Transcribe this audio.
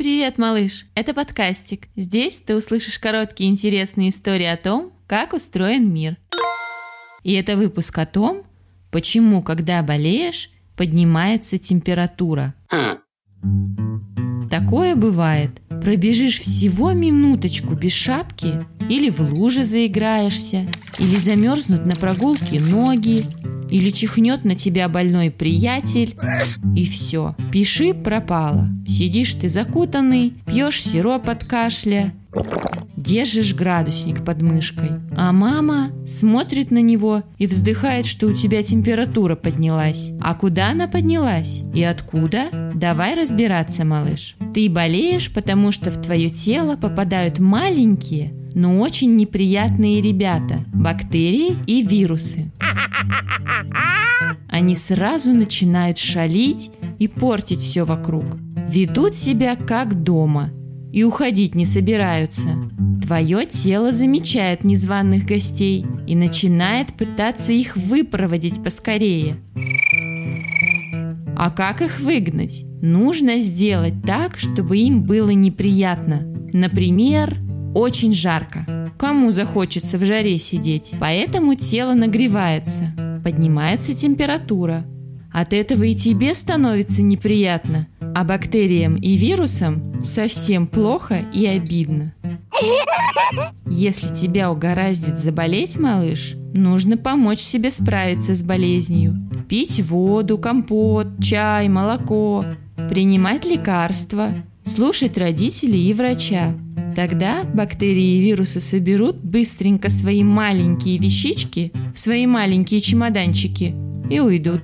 Привет, малыш! Это подкастик. Здесь ты услышишь короткие интересные истории о том, как устроен мир. И это выпуск о том, почему, когда болеешь, поднимается температура. Такое бывает. Пробежишь всего минуточку без шапки, или в луже заиграешься, или замерзнут на прогулке ноги, или чихнет на тебя больной приятель, и все. Пиши пропало. Сидишь ты закутанный, пьешь сироп от кашля, держишь градусник под мышкой, а мама смотрит на него и вздыхает, что у тебя температура поднялась. А куда она поднялась? И откуда? Давай разбираться, малыш. Ты болеешь, потому что в твое тело попадают маленькие, но очень неприятные ребята – бактерии и вирусы. Они сразу начинают шалить и портить все вокруг. Ведут себя как дома и уходить не собираются. Твое тело замечает незваных гостей и начинает пытаться их выпроводить поскорее. А как их выгнать? Нужно сделать так, чтобы им было неприятно. Например, очень жарко. Кому захочется в жаре сидеть? Поэтому тело нагревается, поднимается температура. От этого и тебе становится неприятно, а бактериям и вирусам совсем плохо и обидно. Если тебя угораздит заболеть, малыш, нужно помочь себе справиться с болезнью. Пить воду, компот, чай, молоко, принимать лекарства, слушать родителей и врача. Тогда бактерии и вирусы соберут быстренько свои маленькие вещички в свои маленькие чемоданчики и уйдут.